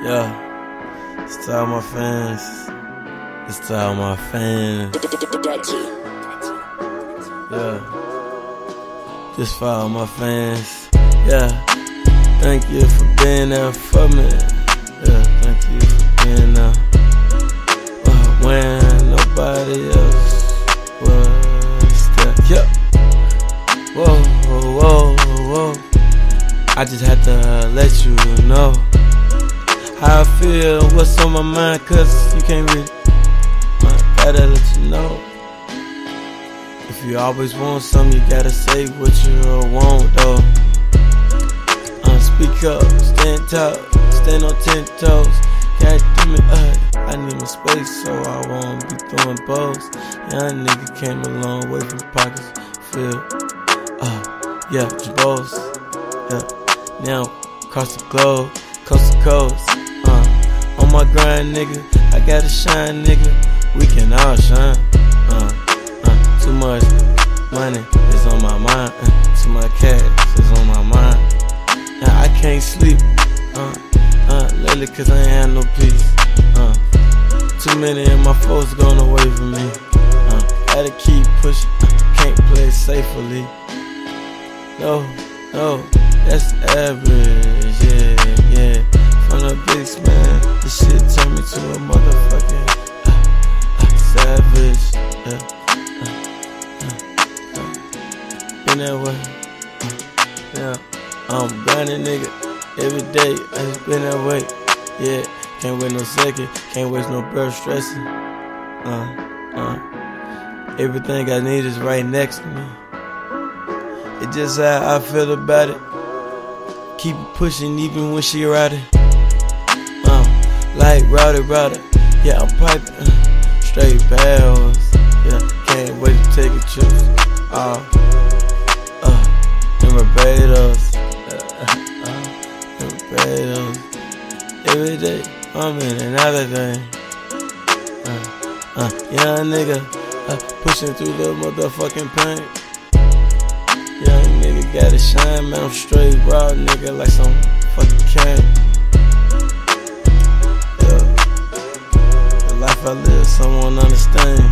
Yeah, it's to all my fans. It's to all my fans. Yeah, just for all my fans. Yeah, thank you for being there for me. Yeah, thank you for being there uh, when nobody else was there. Yeah. Whoa, whoa, whoa, whoa. I just had to let you know how I feel, what's on my mind, cause you can't read. I gotta let you know. If you always want something, you gotta say what you want, though. Uh, speak up, stand tall, stand on ten toes. God damn it, uh, I need my space, so I won't be throwing balls. Young nigga came a long way from pockets filled. Uh, yeah, Jabos. Yeah, now across the globe, coast to coast. Uh, on my grind, nigga. I gotta shine, nigga. We can all shine. Uh, uh, too much money is on my mind. Uh, too much cash is on my mind. Now I can't sleep. Uh, uh, lately, cause I ain't had no peace. Uh, too many of my folks gone away from me. Uh, gotta keep pushing. Uh, can't play safely. No, no, that's average. Yeah, yeah. From the big man, this shit turned me to a motherfucking uh, uh, savage. Yeah, uh, uh, uh. Been that way. Yeah, I'm grinding, nigga. Every day, I just been that way. Yeah, can't wait no second, can't waste no breath stressing. Uh, uh. Everything I need is right next to me. It's just how I feel about it. Keep pushing even when she riding. Uh, like rowdy rowdy. Yeah, I'm piping. Uh, straight barrels. Yeah, can't wait to take a trip. Uh, uh, in Barbados. Uh, uh, in Barbados. Every day, I'm in another thing. Uh, uh, young nigga, uh, pushing through the motherfucking pain. Young nigga gotta shine, man. I'm straight raw, nigga, like some fucking king. Someone understand.